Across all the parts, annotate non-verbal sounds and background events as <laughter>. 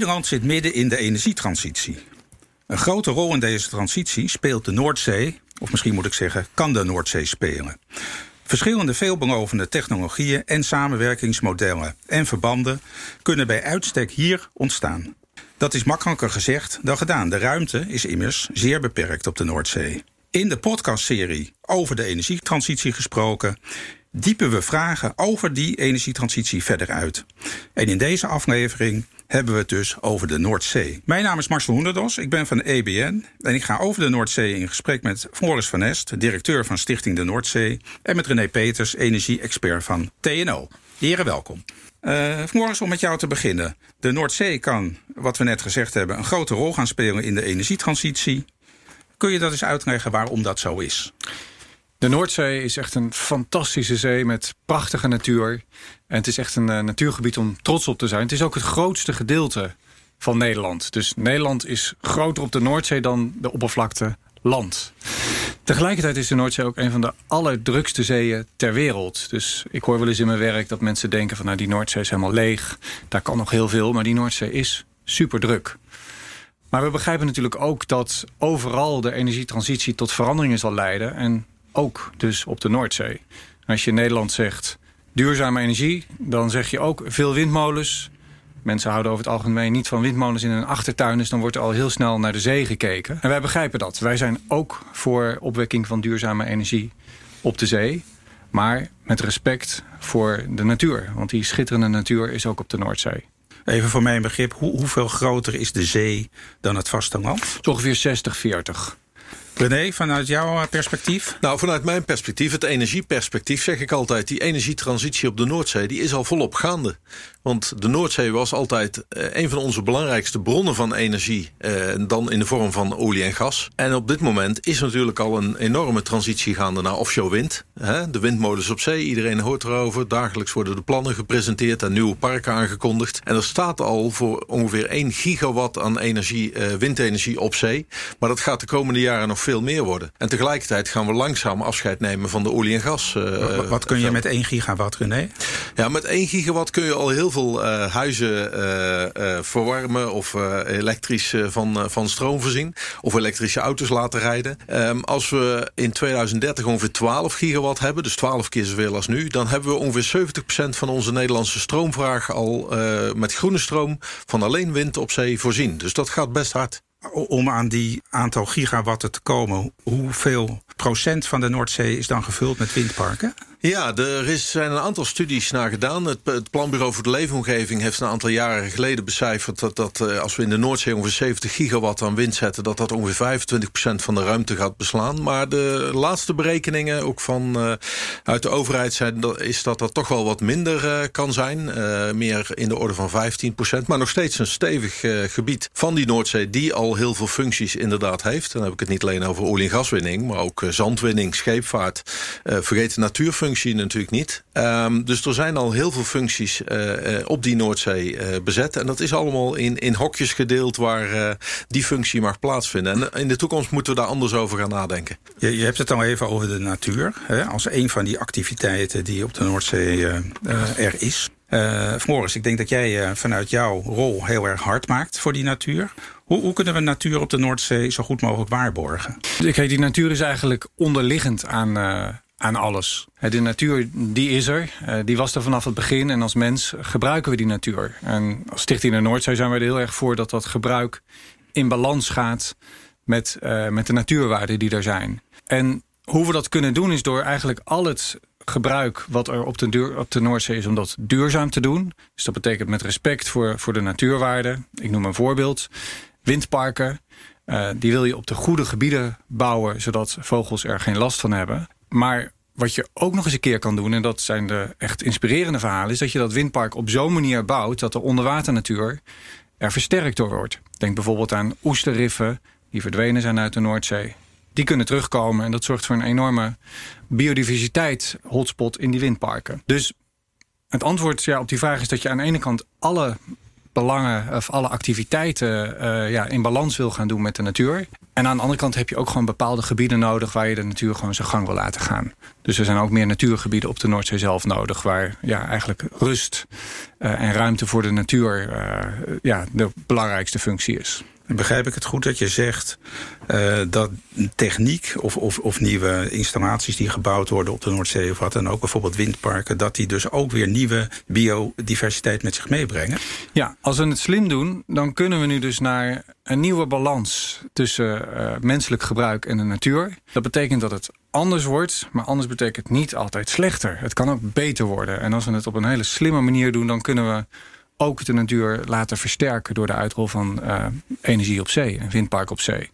Nederland zit midden in de energietransitie. Een grote rol in deze transitie speelt de Noordzee, of misschien moet ik zeggen, kan de Noordzee spelen. Verschillende veelbelovende technologieën en samenwerkingsmodellen en verbanden kunnen bij uitstek hier ontstaan. Dat is makkelijker gezegd dan gedaan. De ruimte is immers zeer beperkt op de Noordzee. In de podcastserie over de energietransitie gesproken diepen we vragen over die energietransitie verder uit. En in deze aflevering hebben we het dus over de Noordzee. Mijn naam is Marcel Hoenderdos, ik ben van de EBN... en ik ga over de Noordzee in gesprek met Floris van Est... directeur van Stichting de Noordzee... en met René Peters, energie-expert van TNO. Heren, welkom. Uh, om met jou te beginnen. De Noordzee kan, wat we net gezegd hebben... een grote rol gaan spelen in de energietransitie. Kun je dat eens uitleggen waarom dat zo is? De Noordzee is echt een fantastische zee met prachtige natuur. En het is echt een uh, natuurgebied om trots op te zijn. Het is ook het grootste gedeelte van Nederland. Dus Nederland is groter op de Noordzee dan de oppervlakte land. Tegelijkertijd is de Noordzee ook een van de allerdrukste zeeën ter wereld. Dus ik hoor wel eens in mijn werk dat mensen denken van... nou, die Noordzee is helemaal leeg, daar kan nog heel veel... maar die Noordzee is super druk. Maar we begrijpen natuurlijk ook dat overal de energietransitie tot veranderingen zal leiden. En ook dus op de Noordzee. Als je in Nederland zegt duurzame energie, dan zeg je ook veel windmolens. Mensen houden over het algemeen niet van windmolens in hun achtertuin... dus dan wordt er al heel snel naar de zee gekeken. En wij begrijpen dat. Wij zijn ook voor opwekking van duurzame energie op de zee. Maar met respect voor de natuur. Want die schitterende natuur is ook op de Noordzee. Even voor mijn begrip, hoe, hoeveel groter is de zee dan het vasteland? ongeveer 60-40. René, vanuit jouw perspectief? Nou, vanuit mijn perspectief, het energieperspectief, zeg ik altijd... die energietransitie op de Noordzee, die is al volop gaande. Want de Noordzee was altijd eh, een van onze belangrijkste bronnen van energie. Eh, dan in de vorm van olie en gas. En op dit moment is natuurlijk al een enorme transitie gaande naar offshore wind. Hè? De windmolens op zee, iedereen hoort erover. Dagelijks worden de plannen gepresenteerd en nieuwe parken aangekondigd. En er staat al voor ongeveer 1 gigawatt aan energie, eh, windenergie op zee. Maar dat gaat de komende jaren nog veel meer worden. En tegelijkertijd gaan we langzaam afscheid nemen van de olie en gas. Wat kun je met 1 gigawatt, René? Ja, met 1 gigawatt kun je al heel veel uh, huizen uh, verwarmen of elektrisch van, van stroom voorzien. Of elektrische auto's laten rijden. Um, als we in 2030 ongeveer 12 gigawatt hebben, dus 12 keer zoveel als nu, dan hebben we ongeveer 70% van onze Nederlandse stroomvraag al met groene stroom van alleen wind op zee voorzien. Dus dat gaat best hard om aan die aantal gigawatten te komen, hoeveel procent van de Noordzee is dan gevuld met windparken? Ja, er zijn een aantal studies naar gedaan. Het, Planbureau voor de Leefomgeving heeft een aantal jaren geleden becijferd... dat, dat uh, als we in de Noordzee ongeveer 70 gigawatt aan wind zetten... dat dat ongeveer 25% van de ruimte gaat beslaan. Maar de laatste berekeningen, ook van uh, uit de overheid... zijn dat, is dat dat toch wel wat minder uh, kan zijn. meer in de orde van 15%. Maar nog steeds een stevig gebied van die Noordzee... die al heel veel functies inderdaad heeft. Dan heb ik het niet alleen over olie- en gaswinning... maar ook zandwinning, scheepvaart. vergeet de natuurfuncties functie natuurlijk niet. Um, dus er zijn al heel veel functies uh, op die Noordzee uh, bezet. En dat is allemaal in, in hokjes gedeeld waar die functie mag plaatsvinden. En in de toekomst moeten we daar anders over gaan nadenken. Je, je hebt het al even over de natuur. Hè, als een van die activiteiten die op de Noordzee er is. Uh, Floris, ik denk dat jij uh, vanuit jouw rol heel erg hard maakt voor die natuur. Hoe, hoe, kunnen we natuur op de Noordzee zo goed mogelijk waarborgen? Kijk, die natuur is eigenlijk onderliggend aan, uh, aan alles. De natuur, die is er. Eh, die was er vanaf het begin. En als mens gebruiken we die natuur. En als Stichting de Noordzee zijn we er heel erg voor... dat dat gebruik in balans gaat met, uh, met de natuurwaarden die er zijn. En hoe we dat kunnen doen is door eigenlijk al het gebruik... wat er op de, duur, op de Noordzee is, om dat duurzaam te doen. Dus dat betekent met respect voor, voor de natuurwaarden. Ik noem een voorbeeld. Windparken. Die wil je op de goede gebieden bouwen... zodat vogels er geen last van hebben. Maar wat je ook nog eens een keer kan doen... en dat zijn de echt inspirerende verhalen... is dat je dat windpark op zo'n manier bouwt... dat de onderwaternatuur er versterkt door wordt. Denk bijvoorbeeld aan oesterriffen... die verdwenen zijn uit de Noordzee. Die kunnen terugkomen en dat zorgt voor een enorme biodiversiteit hotspot in die windparken. Dus het antwoord ja, op die vraag is dat je aan de ene kant alle belangen of alle activiteiten uh, ja, in balans wil gaan doen met de natuur. En aan de andere kant heb je ook gewoon bepaalde gebieden nodig... waar je de natuur gewoon zijn gang wil laten gaan. Dus er zijn ook meer natuurgebieden op de Noordzee zelf nodig... waar ja, eigenlijk rust uh, en ruimte voor de natuur uh, ja, de belangrijkste functie is. Begrijp ik het goed dat je zegt uh, dat techniek of, of, of, nieuwe installaties die gebouwd worden op de Noordzee of wat en ook bijvoorbeeld windparken, dat die dus ook weer nieuwe biodiversiteit met zich meebrengen? Ja, als we het slim doen, dan kunnen we nu dus naar een nieuwe balans tussen uh, menselijk gebruik en de natuur. Dat betekent dat het anders wordt, maar anders betekent niet altijd slechter. Het kan ook beter worden. En als we het op een hele slimme manier doen, dan kunnen we ook de natuur laten versterken door de uitrol van uh, energie op zee, een windpark op zee.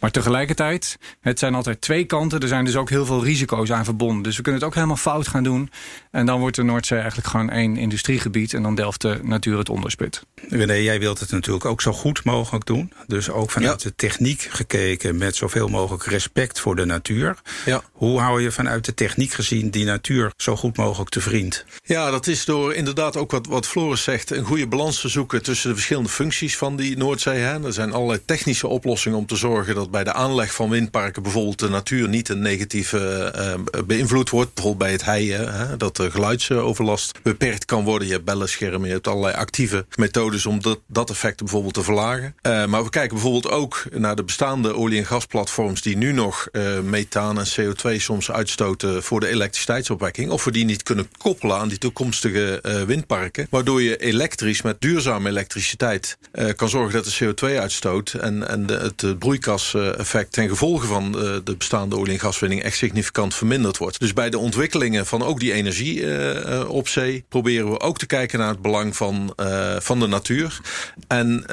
Maar tegelijkertijd, het zijn altijd twee kanten. Er zijn dus ook heel veel risico's aan verbonden. Dus we kunnen het ook helemaal fout gaan doen. En dan wordt de Noordzee eigenlijk gewoon één industriegebied. En dan delft de natuur het onderspit. René, jij wilt het natuurlijk ook zo goed mogelijk doen. Dus ook vanuit de techniek gekeken met zoveel mogelijk respect voor de natuur. Ja. Hoe hou je vanuit de techniek gezien die natuur zo goed mogelijk te vriend? Ja, dat is door inderdaad ook wat, wat Floris zegt... een goede balans te zoeken tussen de verschillende functies van die Noordzee. Hè. Er zijn allerlei technische oplossingen om te zorgen... dat bij de aanleg van windparken bijvoorbeeld de natuur niet een negatieve uh, beïnvloed wordt. Bijvoorbeeld bij het heien, hè, dat de geluidsoverlast beperkt kan worden. Je hebt bellenschermen, je hebt allerlei actieve methodes om dat, dat effect bijvoorbeeld te verlagen. Uh, maar we kijken bijvoorbeeld ook naar de bestaande olie- en gasplatforms die nu nog uh, methaan en CO2 soms uitstoten voor de elektriciteitsopwekking. Of we die niet kunnen koppelen aan die toekomstige windparken. Waardoor je elektrisch met duurzame elektriciteit kan zorgen dat de CO2-uitstoot en, en de, het broeikas effect ten gevolge van uh, de bestaande olie- en gaswinning echt significant verminderd wordt. Dus bij de ontwikkelingen van ook die energie uh, op zee proberen we ook te kijken naar het belang van, van de natuur. En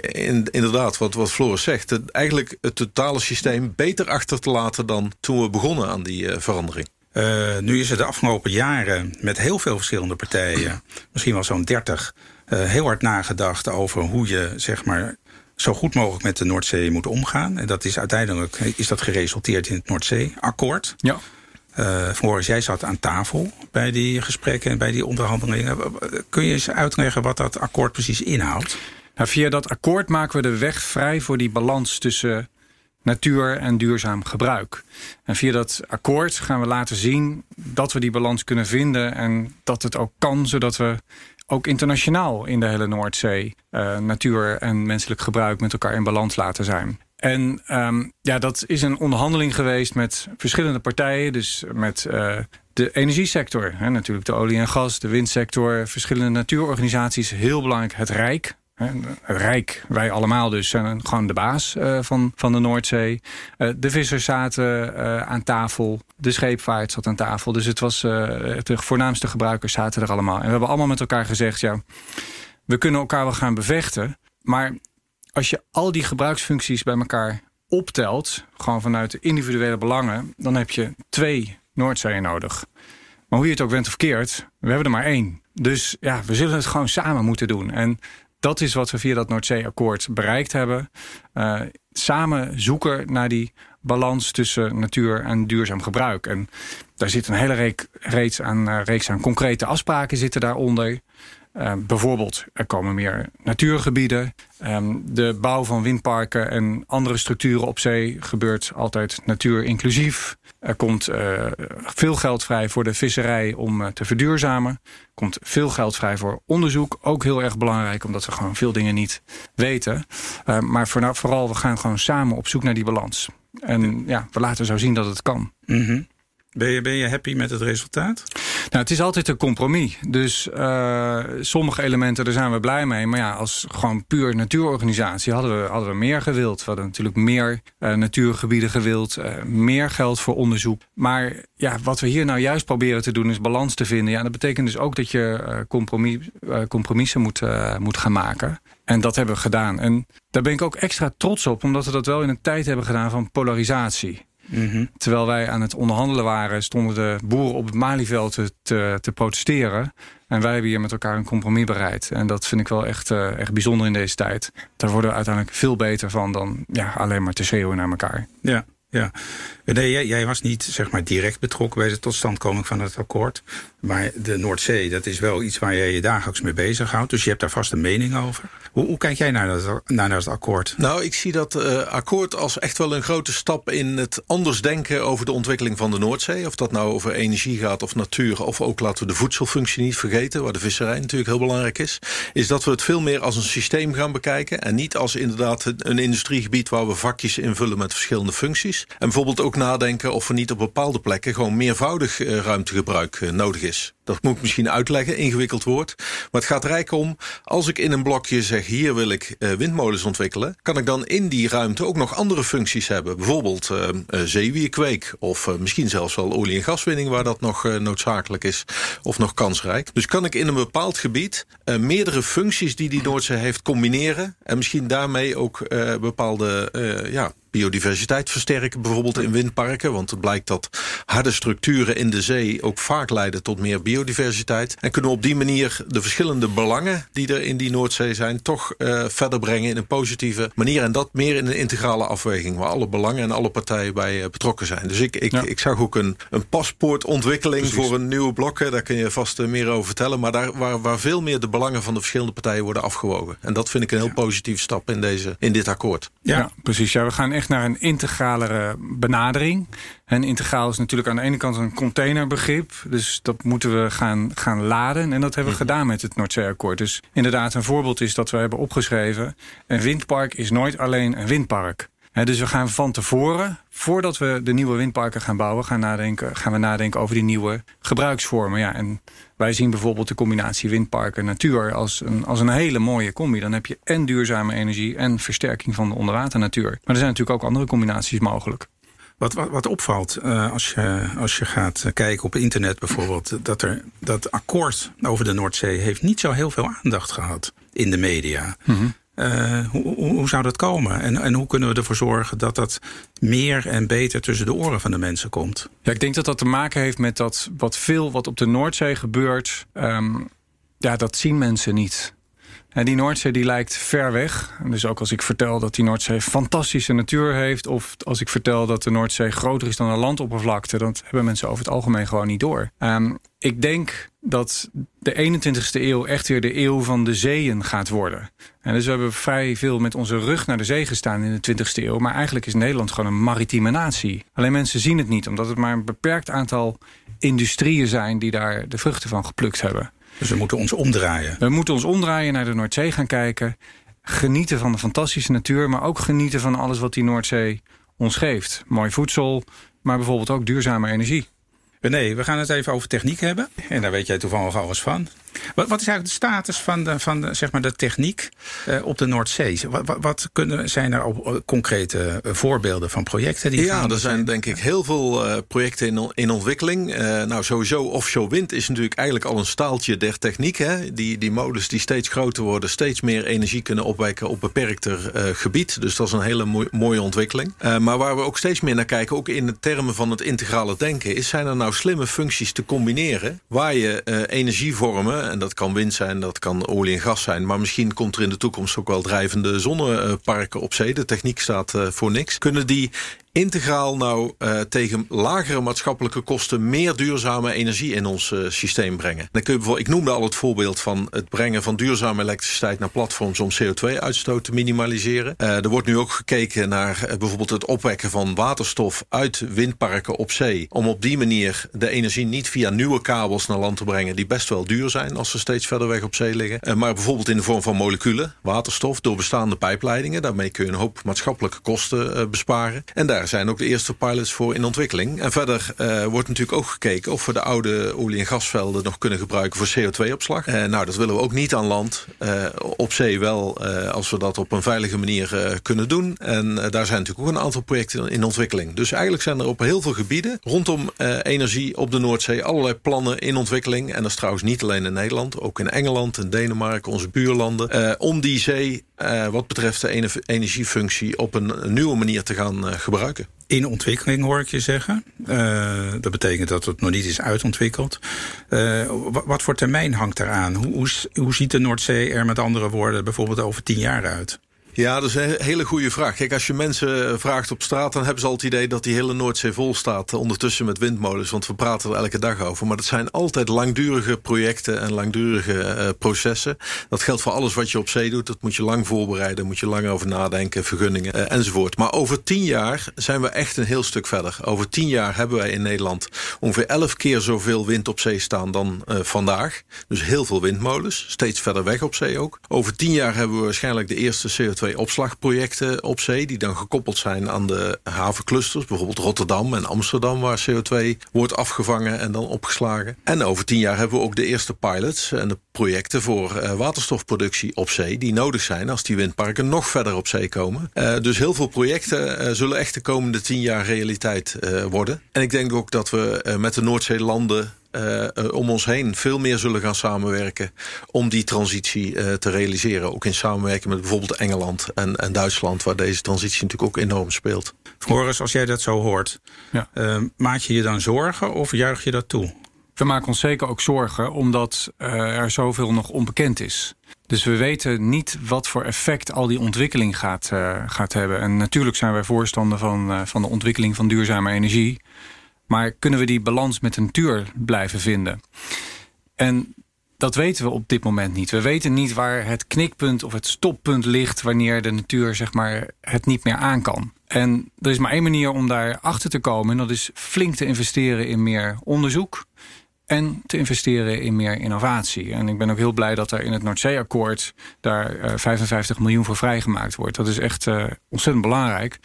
in, inderdaad, wat, wat Floris zegt, het, eigenlijk het totale systeem beter achter te laten dan toen we begonnen aan die verandering. Nu is er de afgelopen jaren met heel veel verschillende partijen, misschien wel zo'n 30, uh, heel hard nagedacht over hoe je zeg maar zo goed mogelijk met de Noordzee moet omgaan. En dat is uiteindelijk is dat geresulteerd in het Noordzeeakkoord. Ja. Uh, Floris, jij zat aan tafel bij die gesprekken en bij die onderhandelingen. Kun je eens uitleggen wat dat akkoord precies inhoudt? Nou, via dat akkoord maken we de weg vrij voor die balans tussen natuur en duurzaam gebruik. En via dat akkoord gaan we laten zien dat we die balans kunnen vinden en dat het ook kan, zodat we ook internationaal in de hele Noordzee uh, natuur en menselijk gebruik met elkaar in balans laten zijn. En um, ja, dat is een onderhandeling geweest met verschillende partijen. Dus met uh, de energiesector, hè, natuurlijk de olie en gas, de windsector, verschillende natuurorganisaties. Heel belangrijk, het Rijk, Rijk, wij allemaal dus, zijn gewoon de baas uh, van, van de Noordzee. Uh, de vissers zaten uh, aan tafel. De scheepvaart zat aan tafel. Dus het was, de voornaamste gebruikers zaten er allemaal. En we hebben allemaal met elkaar gezegd, ja, we kunnen elkaar wel gaan bevechten. Maar als je al die gebruiksfuncties bij elkaar optelt, gewoon vanuit de individuele belangen, dan heb je twee Noordzeeën nodig. Maar hoe je het ook went of keert, we hebben er maar één. Dus ja, we zullen het gewoon samen moeten doen. En dat is wat we via dat Noordzeeakkoord bereikt hebben. Uh, samen zoeken naar die balans tussen natuur en duurzaam gebruik. En daar zit een hele reeks aan, uh, reeks aan concrete afspraken zitten daaronder. Uh, bijvoorbeeld, er komen meer natuurgebieden. Um, de bouw van windparken en andere structuren op zee gebeurt altijd natuurinclusief. Er komt uh, veel geld vrij voor de visserij om uh, te verduurzamen. Er komt veel geld vrij voor onderzoek. Ook heel erg belangrijk, omdat we gewoon veel dingen niet weten. Uh, maar voor, vooral, we gaan gewoon samen op zoek naar die balans. En ja, we laten zo zien dat het kan. Mm -hmm. Ben je, ben je happy met het resultaat? Nou, het is altijd een compromis. Dus uh, sommige elementen, daar zijn we blij mee. Maar ja, als gewoon puur natuurorganisatie hadden we, hadden we meer gewild. We hadden natuurlijk meer uh, natuurgebieden gewild. Uh, meer geld voor onderzoek. Maar ja, wat we hier nou juist proberen te doen is balans te vinden. Ja, dat betekent dus ook dat je compromis, compromissen moet, moet gaan maken. En dat hebben we gedaan. En daar ben ik ook extra trots op. Omdat we dat wel in een tijd hebben gedaan van polarisatie. Mm -hmm. Terwijl wij aan het onderhandelen waren, stonden de boeren op het Malieveld te, te, te, protesteren. En wij hebben hier met elkaar een compromis bereid. En dat vind ik wel echt, uh, echt bijzonder in deze tijd. Daar worden we uiteindelijk veel beter van dan ja, alleen maar te schreeuwen naar elkaar. Ja. Ja, nee, jij, jij, was niet zeg maar, direct betrokken bij de totstandkoming van het akkoord. Maar de Noordzee, dat is wel iets waar jij je dagelijks mee bezighoudt. Dus je hebt daar vast een mening over. Hoe, hoe kijk jij naar dat, naar dat akkoord? Nou, ik zie dat uh, akkoord als echt wel een grote stap in het anders denken over de ontwikkeling van de Noordzee. Of dat nou over energie gaat of natuur, of ook laten we de voedselfunctie niet vergeten, waar de visserij natuurlijk heel belangrijk is. Is dat we het veel meer als een systeem gaan bekijken. En niet als inderdaad een industriegebied waar we vakjes invullen met verschillende functies. En bijvoorbeeld ook nadenken of er niet op bepaalde plekken gewoon meervoudig uh, ruimtegebruik uh, nodig is. Dat moet ik misschien uitleggen, ingewikkeld woord. Maar het gaat rijk om, als ik in een blokje zeg... hier wil ik uh, windmolens ontwikkelen... kan ik dan in die ruimte ook nog andere functies hebben. Bijvoorbeeld zeewierkweek of misschien zelfs wel olie- en gaswinning... waar dat nog noodzakelijk is of nog kansrijk. Dus kan ik in een bepaald gebied meerdere functies die die Noordzee heeft combineren... en misschien daarmee ook bepaalde ja, biodiversiteit versterken, bijvoorbeeld in windparken. Want het blijkt dat harde structuren in de zee ook vaak leiden tot meer biodiversiteit. En kunnen op die manier de verschillende belangen die er in die Noordzee zijn, toch uh, verder brengen in een positieve manier. En dat meer in een integrale afweging, waar alle belangen en alle partijen bij uh, betrokken zijn. Dus ik, ik, ja. ik zag ook een, een paspoortontwikkeling Precies. voor een nieuwe blokken. Daar kun je vast uh, meer over vertellen. Maar daar waar, waar veel meer de belangen van de verschillende partijen worden afgewogen. En dat vind ik een heel ja. positieve stap in, deze, in dit akkoord. Ja, ja precies. Ja, we gaan echt naar een integralere benadering. En integraal is natuurlijk aan de ene kant een containerbegrip. Dus dat moeten we gaan, gaan laden. En dat hebben we gedaan met het Noordzeeakkoord. Dus inderdaad, een voorbeeld is dat we hebben opgeschreven... een windpark is nooit alleen een windpark. Dus we gaan van tevoren, voordat we de nieuwe windparken gaan bouwen... gaan, nadenken, gaan we nadenken over die nieuwe gebruiksvormen. Ja, en wij zien bijvoorbeeld de combinatie windparken natuur als een, als een hele mooie combi. Dan heb je en duurzame energie en versterking van de onderwaternatuur. Maar er zijn natuurlijk ook andere combinaties mogelijk. Wat, wat, wat opvalt uh, als, je, als je gaat kijken op internet bijvoorbeeld... dat er dat akkoord over de Noordzee heeft niet zo heel veel aandacht gehad in de media. Mm -hmm. Uh, hoe, zou dat komen? En, en hoe kunnen we ervoor zorgen dat dat meer en beter tussen de oren van de mensen komt? Ja, ik denk dat dat te maken heeft met dat wat veel wat op de Noordzee gebeurt, um, ja, dat zien mensen niet. En die Noordzee die lijkt ver weg. Dus ook als ik vertel dat die Noordzee fantastische natuur heeft... of als ik vertel dat de Noordzee groter is dan een landoppervlakte... dat hebben mensen over het algemeen gewoon niet door. Um, ik denk dat de 21ste eeuw echt weer de eeuw van de zeeën gaat worden. En dus we hebben vrij veel met onze rug naar de zee gestaan in de 20ste eeuw. Maar eigenlijk is Nederland gewoon een maritieme natie. Alleen mensen zien het niet, omdat het maar een beperkt aantal industrieën zijn... die daar de vruchten van geplukt hebben. Dus we moeten ons omdraaien. We moeten ons omdraaien, naar de Noordzee gaan kijken. Genieten van de fantastische natuur, maar ook genieten van alles wat die Noordzee ons geeft. Mooi voedsel, maar bijvoorbeeld ook duurzame energie. Nee, we gaan het even over techniek hebben. En daar weet jij toevallig alles van. Wat, wat is eigenlijk de status van de, van de, zeg maar de techniek uh, op de Noordzee? Wat, wat, kunnen, zijn er ook concrete uh, voorbeelden van projecten? Die ja, er zijn denk ik heel veel uh, projecten in, in ontwikkeling. nou, sowieso offshore wind is natuurlijk eigenlijk al een staaltje der techniek. Hè? Die, die molens die steeds groter worden, steeds meer energie kunnen opwekken op beperkter gebied. Dus dat is een hele mooi, mooie ontwikkeling. maar waar we ook steeds meer naar kijken, ook in de termen van het integrale denken, is zijn er nou slimme functies te combineren waar je energievormen en dat kan wind zijn, dat kan olie en gas zijn. Maar misschien komt er in de toekomst ook wel drijvende zonneparken op zee. De techniek staat uh, voor niks. Kunnen die integraal nou uh, tegen lagere maatschappelijke kosten meer duurzame energie in ons uh, systeem brengen. Dan kun je bijvoorbeeld, ik noemde al het voorbeeld van het brengen van duurzame elektriciteit naar platforms om CO2-uitstoot te minimaliseren. Uh, er wordt nu ook gekeken naar bijvoorbeeld het opwekken van waterstof uit windparken op zee. Om op die manier de energie niet via nieuwe kabels naar land te brengen die best wel duur zijn als ze steeds verder weg op zee liggen. maar bijvoorbeeld in de vorm van moleculen, waterstof, door bestaande pijpleidingen. Daarmee kun je een hoop maatschappelijke kosten besparen. En daar zijn ook de eerste pilots voor in ontwikkeling. En verder uh, wordt natuurlijk ook gekeken of we de oude olie- en gasvelden nog kunnen gebruiken voor CO2-opslag. Uh, nou, dat willen we ook niet aan land. Uh, op zee wel, als we dat op een veilige manier kunnen doen. En daar zijn natuurlijk ook een aantal projecten in ontwikkeling. Dus eigenlijk zijn er op heel veel gebieden rondom energie op de Noordzee allerlei plannen in ontwikkeling. En dat is trouwens niet alleen in Nederland, ook in Engeland en Denemarken, onze buurlanden. om die zee, wat betreft de energiefunctie, op een nieuwe manier te gaan gebruiken in ontwikkeling, hoor ik je zeggen. Uh, dat betekent dat het nog niet is uitontwikkeld. Wat voor termijn hangt eraan? Hoe, hoe ziet de Noordzee er met andere woorden bijvoorbeeld over tien jaar uit? Ja, dat is een hele goede vraag. Kijk, als je mensen vraagt op straat, dan hebben ze al het idee dat die hele Noordzee vol staat. Ondertussen met windmolens, want we praten er elke dag over. Maar dat zijn altijd langdurige projecten en langdurige uh, processen. Dat geldt voor alles wat je op zee doet. Dat moet je lang voorbereiden, moet je lang over nadenken, vergunningen enzovoort. Maar over tien jaar zijn we echt een heel stuk verder. Over tien jaar hebben wij in Nederland ongeveer elf keer zoveel wind op zee staan dan vandaag. Dus heel veel windmolens, steeds verder weg op zee ook. Over tien jaar hebben we waarschijnlijk de eerste CO2-opslagprojecten op zee... die dan gekoppeld zijn aan de havenclusters. Bijvoorbeeld Rotterdam en Amsterdam... waar CO2 wordt afgevangen en dan opgeslagen. En over tien jaar hebben we ook de eerste pilots... en de projecten voor uh, waterstofproductie op zee... die nodig zijn als die windparken nog verder op zee komen. Uh, dus heel veel projecten uh, zullen echt de komende tien jaar realiteit worden. En ik denk ook dat we met de Noordzeelanden uh, om ons heen veel meer zullen gaan samenwerken om die transitie uh, te realiseren. Ook in samenwerking met bijvoorbeeld Engeland en, en Duitsland, waar deze transitie natuurlijk ook enorm speelt. Floris, als jij dat zo hoort, ja. uh, maak je je dan zorgen of juich je dat toe? We maken ons zeker ook zorgen, omdat er zoveel nog onbekend is. Dus we weten niet wat voor effect al die ontwikkeling gaat, gaat hebben. En natuurlijk zijn wij voorstander van, van de ontwikkeling van duurzame energie. Maar kunnen we die balans met de natuur blijven vinden? En dat weten we op dit moment niet. We weten niet waar het knikpunt of het stoppunt ligt... wanneer de natuur zeg maar, het niet meer aan kan. En er is maar één manier om daar achter te komen... en dat is flink te investeren in meer onderzoek... en te investeren in meer innovatie. En ik ben ook heel blij dat er in het Noordzeeakkoord... daar uh, 55 miljoen voor vrijgemaakt wordt. Dat is echt uh, ontzettend belangrijk.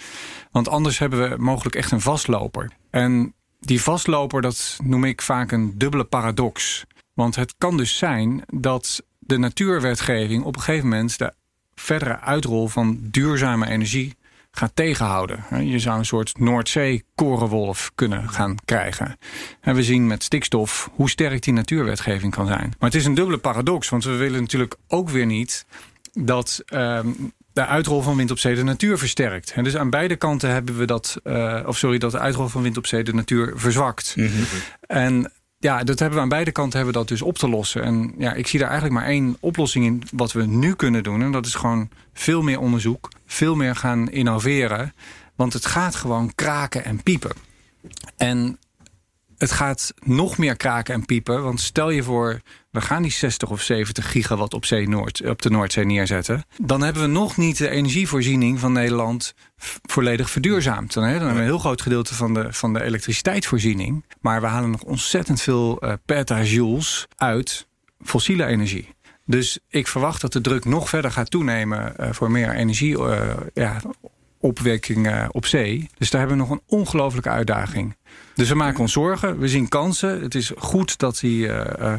Want anders hebben we mogelijk echt een vastloper. En die vastloper, dat noem ik vaak een dubbele paradox. Want het kan dus zijn dat de natuurwetgeving op een gegeven moment de verdere uitrol van duurzame energie gaat tegenhouden. Je zou een soort Noordzee-korenwolf kunnen gaan krijgen. En we zien met stikstof hoe sterk die natuurwetgeving kan zijn. Maar het is een dubbele paradox, want we willen natuurlijk ook weer niet dat um, de uitrol van wind op zee de natuur versterkt. En dus aan beide kanten hebben we dat, uh, of sorry, dat de uitrol van wind op zee de natuur verzwakt. Mm -hmm. En ja, dat hebben we aan beide kanten hebben we dat dus op te lossen. En ja, ik zie daar eigenlijk maar één oplossing in wat we nu kunnen doen. En dat is gewoon veel meer onderzoek, veel meer gaan innoveren. Want het gaat gewoon kraken en piepen. En het gaat nog meer kraken en piepen. Want stel je voor, we gaan die 60 of 70 gigawatt op, zee Noord, op de Noordzee neerzetten. Dan hebben we nog niet de energievoorziening van Nederland volledig verduurzaamd. Dan, hebben we een heel groot gedeelte van de, van de elektriciteitsvoorziening. Maar we halen nog ontzettend veel uh, petajoules uit fossiele energie. Dus ik verwacht dat de druk nog verder gaat toenemen uh, voor meer energie uh, ja, opwekking op zee. Dus daar hebben we nog een ongelofelijke uitdaging. Dus we maken ons zorgen, we zien kansen. Het is goed dat die, uh,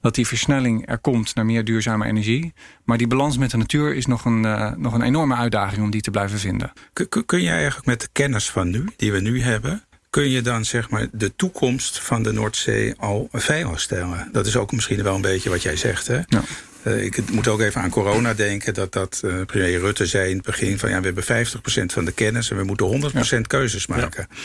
dat die versnelling er komt naar meer duurzame energie. Maar die balans met de natuur is nog een, uh, nog een enorme uitdaging om die te blijven vinden. Kun, kun jij eigenlijk met de kennis van nu, die we nu hebben... kun je dan zeg maar de toekomst van de Noordzee al veilig stellen? Dat is ook misschien wel een beetje wat jij zegt, hè? Ja. Uh, ik moet ook even aan corona denken. Dat, dat uh, premier Rutte zei in het begin van... ja, we hebben 50% van de kennis en we moeten 100% ja. keuzes maken. Ja.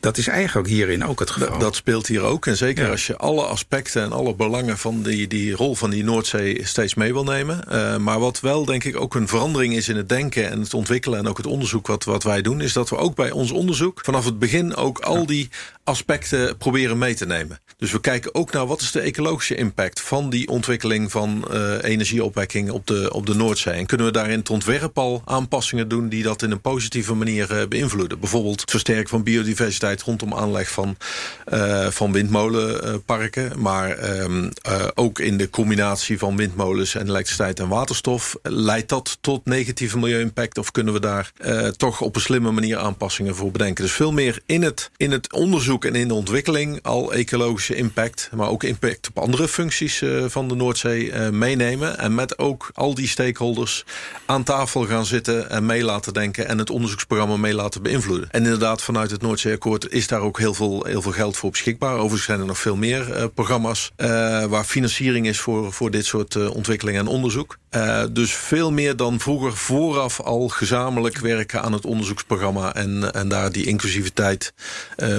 Dat is eigenlijk hierin ook het geval. Dat, dat speelt hier ook. En zeker ja. als je alle aspecten en alle belangen van die, die rol van die Noordzee steeds mee wil nemen. Uh, maar wat wel denk ik ook een verandering is in het denken en het ontwikkelen en ook het onderzoek wat, wat wij doen, is dat we ook bij ons onderzoek vanaf het begin ook al die aspecten proberen mee te nemen. Dus we kijken ook naar wat is de ecologische impact van die ontwikkeling van uh, energieopwekking op de, op de Noordzee. En kunnen we daarin het ontwerp al aanpassingen doen die dat in een positieve manier uh, beïnvloeden. Bijvoorbeeld het versterken van biodiversiteit rondom aanleg van, uh, van windmolenparken. Maar um, ook in de combinatie van windmolens en elektriciteit en waterstof. Leidt dat tot negatieve milieu-impact of kunnen we daar toch op een slimme manier aanpassingen voor bedenken? Dus veel meer in het, in het onderzoek en in de ontwikkeling al ecologische impact, maar ook impact op andere functies uh, van de Noordzee uh, meenemen. En met ook al die stakeholders aan tafel gaan zitten en mee laten denken en het onderzoeksprogramma mee laten beïnvloeden. En inderdaad, vanuit het Noordzeeakkoord is daar ook heel veel, heel veel geld voor beschikbaar. Overigens zijn er nog veel meer uh, programma's waar financiering is voor, voor dit soort ontwikkeling en onderzoek. dus veel meer dan vroeger vooraf al gezamenlijk werken aan het onderzoeksprogramma en, en daar die inclusiviteit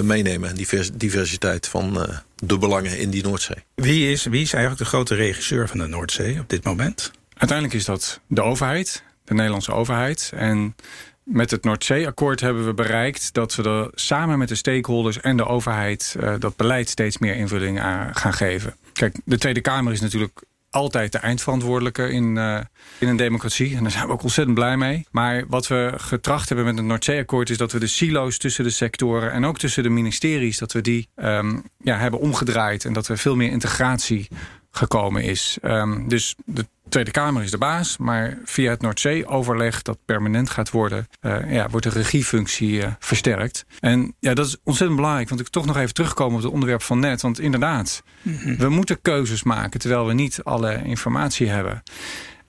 meenemen en divers, diversiteit van de belangen in die Noordzee. Wie is, wie is eigenlijk de grote regisseur van de Noordzee op dit moment? Uiteindelijk is dat de overheid. de Nederlandse overheid. En met het Noordzeeakkoord hebben we bereikt dat we er samen met de stakeholders en de overheid uh, dat beleid steeds meer invulling aan gaan geven. Kijk, de Tweede Kamer is natuurlijk altijd de eindverantwoordelijke in, uh, in een democratie. En daar zijn we ook ontzettend blij mee. Maar wat we getracht hebben met het Noordzeeakkoord... is dat we de silo's tussen de sectoren en ook tussen de ministeries... dat we die um, ja, hebben omgedraaid en dat er veel meer integratie gekomen is. Um, dus de Tweede Kamer is de baas, maar via het Noordzee-overleg dat permanent gaat worden, uh, ja, wordt de regiefunctie uh, versterkt. En ja, dat is ontzettend belangrijk, want ik toch nog even terugkomen op het onderwerp van net. Want inderdaad, mm -hmm. we moeten keuzes maken terwijl we niet alle informatie hebben.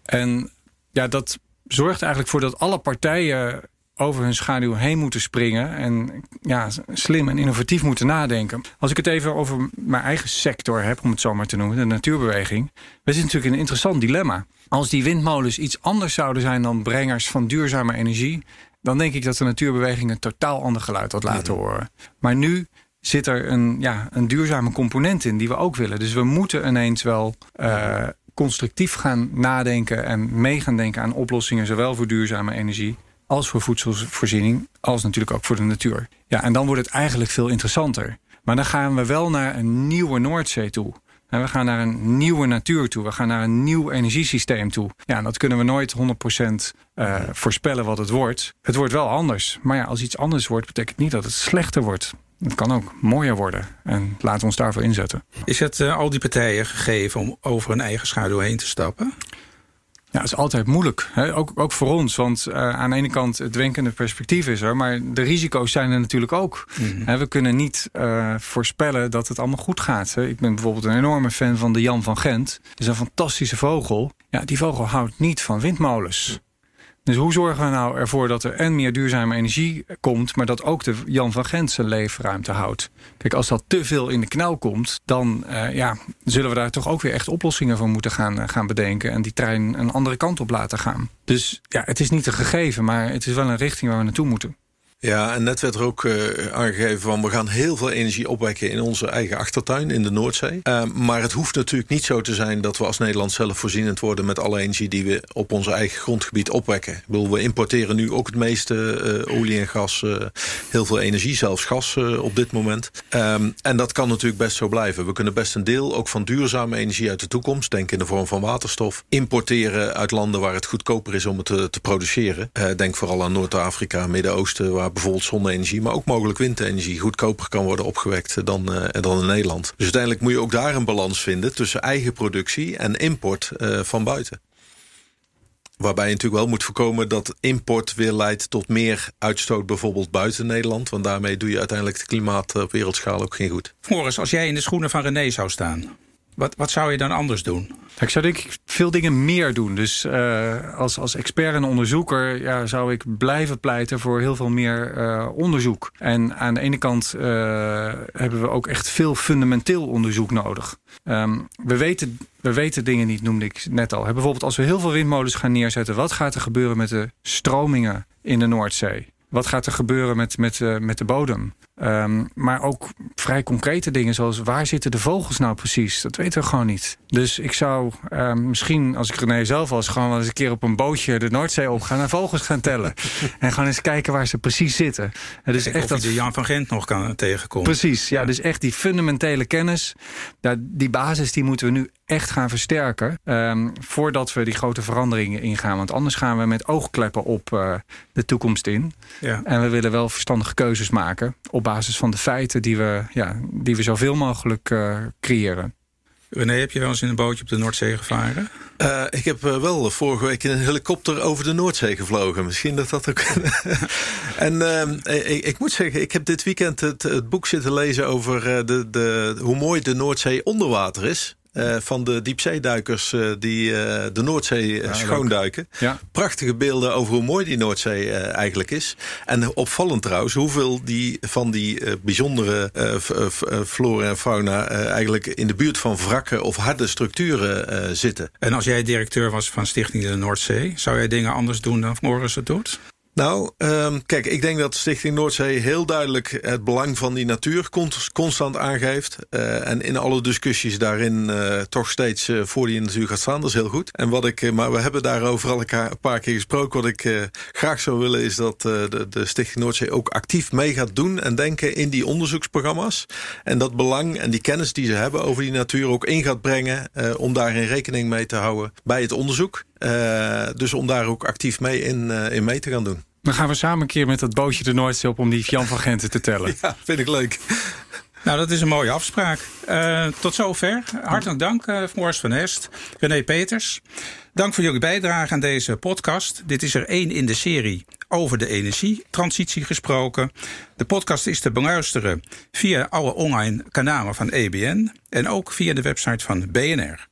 En ja, dat zorgt eigenlijk voor dat alle partijen over hun schaduw heen moeten springen en ja, slim en innovatief moeten nadenken. Als ik het even over mijn eigen sector heb, om het zo maar te noemen, de natuurbeweging. We zitten natuurlijk in een interessant dilemma. Als die windmolens iets anders zouden zijn dan brengers van duurzame energie, dan denk ik dat de natuurbeweging een totaal ander geluid had laten horen. Maar nu zit er een, ja, een duurzame component in die we ook willen. Dus we moeten ineens wel uh, constructief gaan nadenken en mee gaan denken aan oplossingen, zowel voor duurzame energie als voor voedselvoorziening, als natuurlijk ook voor de natuur. Ja, en dan wordt het eigenlijk veel interessanter. Maar dan gaan we wel naar een nieuwe Noordzee toe. En we gaan naar een nieuwe natuur toe. We gaan naar een nieuw energiesysteem toe. Ja, en dat kunnen we nooit 100% uh, voorspellen wat het wordt. Het wordt wel anders. Maar ja, als iets anders wordt, betekent niet dat het slechter wordt. Het kan ook mooier worden. En laten we ons daarvoor inzetten. Is het uh, al die partijen gegeven om over hun eigen schaduw heen te stappen? Ja, het is altijd moeilijk. Hè? Ook, ook voor ons. Want uh, aan de ene kant het wenkende perspectief is er. Maar de risico's zijn er natuurlijk ook. Mm -hmm. We kunnen niet uh, voorspellen dat het allemaal goed gaat. Hè? Ik ben bijvoorbeeld een enorme fan van de Jan van Gent. Dat is een fantastische vogel. Ja, die vogel houdt niet van windmolens. Dus hoe zorgen we nou ervoor dat er en meer duurzame energie komt... maar dat ook de Jan van Gent zijn leefruimte houdt? Kijk, als dat te veel in de knel komt... dan uh, ja, zullen we daar toch ook weer echt oplossingen voor moeten gaan, uh, gaan bedenken... en die trein een andere kant op laten gaan. Dus ja, het is niet een gegeven, maar het is wel een richting waar we naartoe moeten. Ja, en net werd er ook uh, aangegeven van we gaan heel veel energie opwekken in onze eigen achtertuin in de Noordzee. Uh, maar het hoeft natuurlijk niet zo te zijn dat we als Nederland zelfvoorzienend worden met alle energie die we op ons eigen grondgebied opwekken. Ik bedoel, we importeren nu ook het meeste uh, olie en gas, heel veel energie, zelfs gas op dit moment. Um, en dat kan natuurlijk best zo blijven. We kunnen best een deel ook van duurzame energie uit de toekomst, denk in de vorm van waterstof, importeren uit landen waar het goedkoper is om het te, te produceren. denk vooral aan Noord-Afrika, Midden-Oosten, waar bijvoorbeeld zonne-energie, maar ook mogelijk windenergie goedkoper kan worden opgewekt dan, uh, dan in Nederland. Dus uiteindelijk moet je ook daar een balans vinden tussen eigen productie en import uh, van buiten. Waarbij je natuurlijk wel moet voorkomen dat import weer leidt tot meer uitstoot bijvoorbeeld buiten Nederland. Want daarmee doe je uiteindelijk het klimaat op wereldschaal ook geen goed. Floris, als jij in de schoenen van René zou staan, wat, wat zou je dan anders doen? Ik zou denk ik veel dingen meer doen. Dus uh, als, als expert en onderzoeker ja, zou ik blijven pleiten voor heel veel meer uh, onderzoek. En aan de ene kant uh, hebben we ook echt veel fundamenteel onderzoek nodig. Um, we, weten, we weten dingen niet, noemde ik net al. Bijvoorbeeld als we heel veel windmolens gaan neerzetten, wat gaat er gebeuren met de stromingen in de Noordzee? Wat gaat er gebeuren met, met, met de bodem? Um, maar ook vrij concrete dingen zoals waar zitten de vogels nou precies? Dat weten we gewoon niet. Dus ik zou uh, misschien, als ik René zelf was, gewoon wel eens een keer op een bootje de Noordzee op gaan en vogels gaan tellen. <laughs> en gewoon eens kijken waar ze precies zitten. En dus echt dat de Jan van Gent nog kan tegenkomen. Precies, ja, ja. Dus echt die fundamentele kennis, die basis die moeten we nu echt gaan versterken. Um, voordat we die grote veranderingen ingaan. Want anders gaan we met oogkleppen op uh, de toekomst in. Ja. En we willen wel verstandige keuzes maken. Op basis van de feiten die we, ja, die we zoveel mogelijk uh, creëren. René, heb je wel eens in een bootje op de Noordzee gevaren? Uh, ik heb uh, wel vorige week in een helikopter over de Noordzee gevlogen. Misschien dat dat ook. <laughs> en uh, ik, ik, moet zeggen, ik heb dit weekend het, het boek zitten lezen over de, de, hoe mooi de Noordzee onder water is. Uh, van de diepzeeduikers uh, die uh, de Noordzee ja, schoonduiken. Ja. Prachtige beelden over hoe mooi die Noordzee eigenlijk is. En opvallend trouwens hoeveel die van die bijzondere flora en fauna eigenlijk in de buurt van wrakken of harde structuren zitten. En als jij directeur was van Stichting de Noordzee, zou jij dingen anders doen dan Morris het doet? Nou, um, kijk, ik denk dat Stichting Noordzee heel duidelijk het belang van die natuur constant aangeeft. Uh, en in alle discussies daarin uh, toch steeds uh, voor die natuur gaat staan. Dat is heel goed. En wat ik, maar we hebben daarover al een paar keer gesproken. Wat ik graag zou willen is dat de, de Stichting Noordzee ook actief mee gaat doen en denken in die onderzoeksprogramma's. En dat belang en die kennis die ze hebben over die natuur ook in gaat brengen om daarin rekening mee te houden bij het onderzoek. dus om daar ook actief mee in, in mee te gaan doen. Dan gaan we samen een keer met dat bootje de Noordzee op om die Jan van Genten te tellen. <laughs> Ja, vind ik leuk. <laughs> Nou, dat is een mooie afspraak. Uh, tot zover. Hartelijk dank, uh, van Hest, René Peters. Dank voor jullie bijdrage aan deze podcast. Dit is er één in de serie over de energietransitie gesproken. De podcast is te beluisteren via alle online kanalen van EBN en ook via de website van BNR.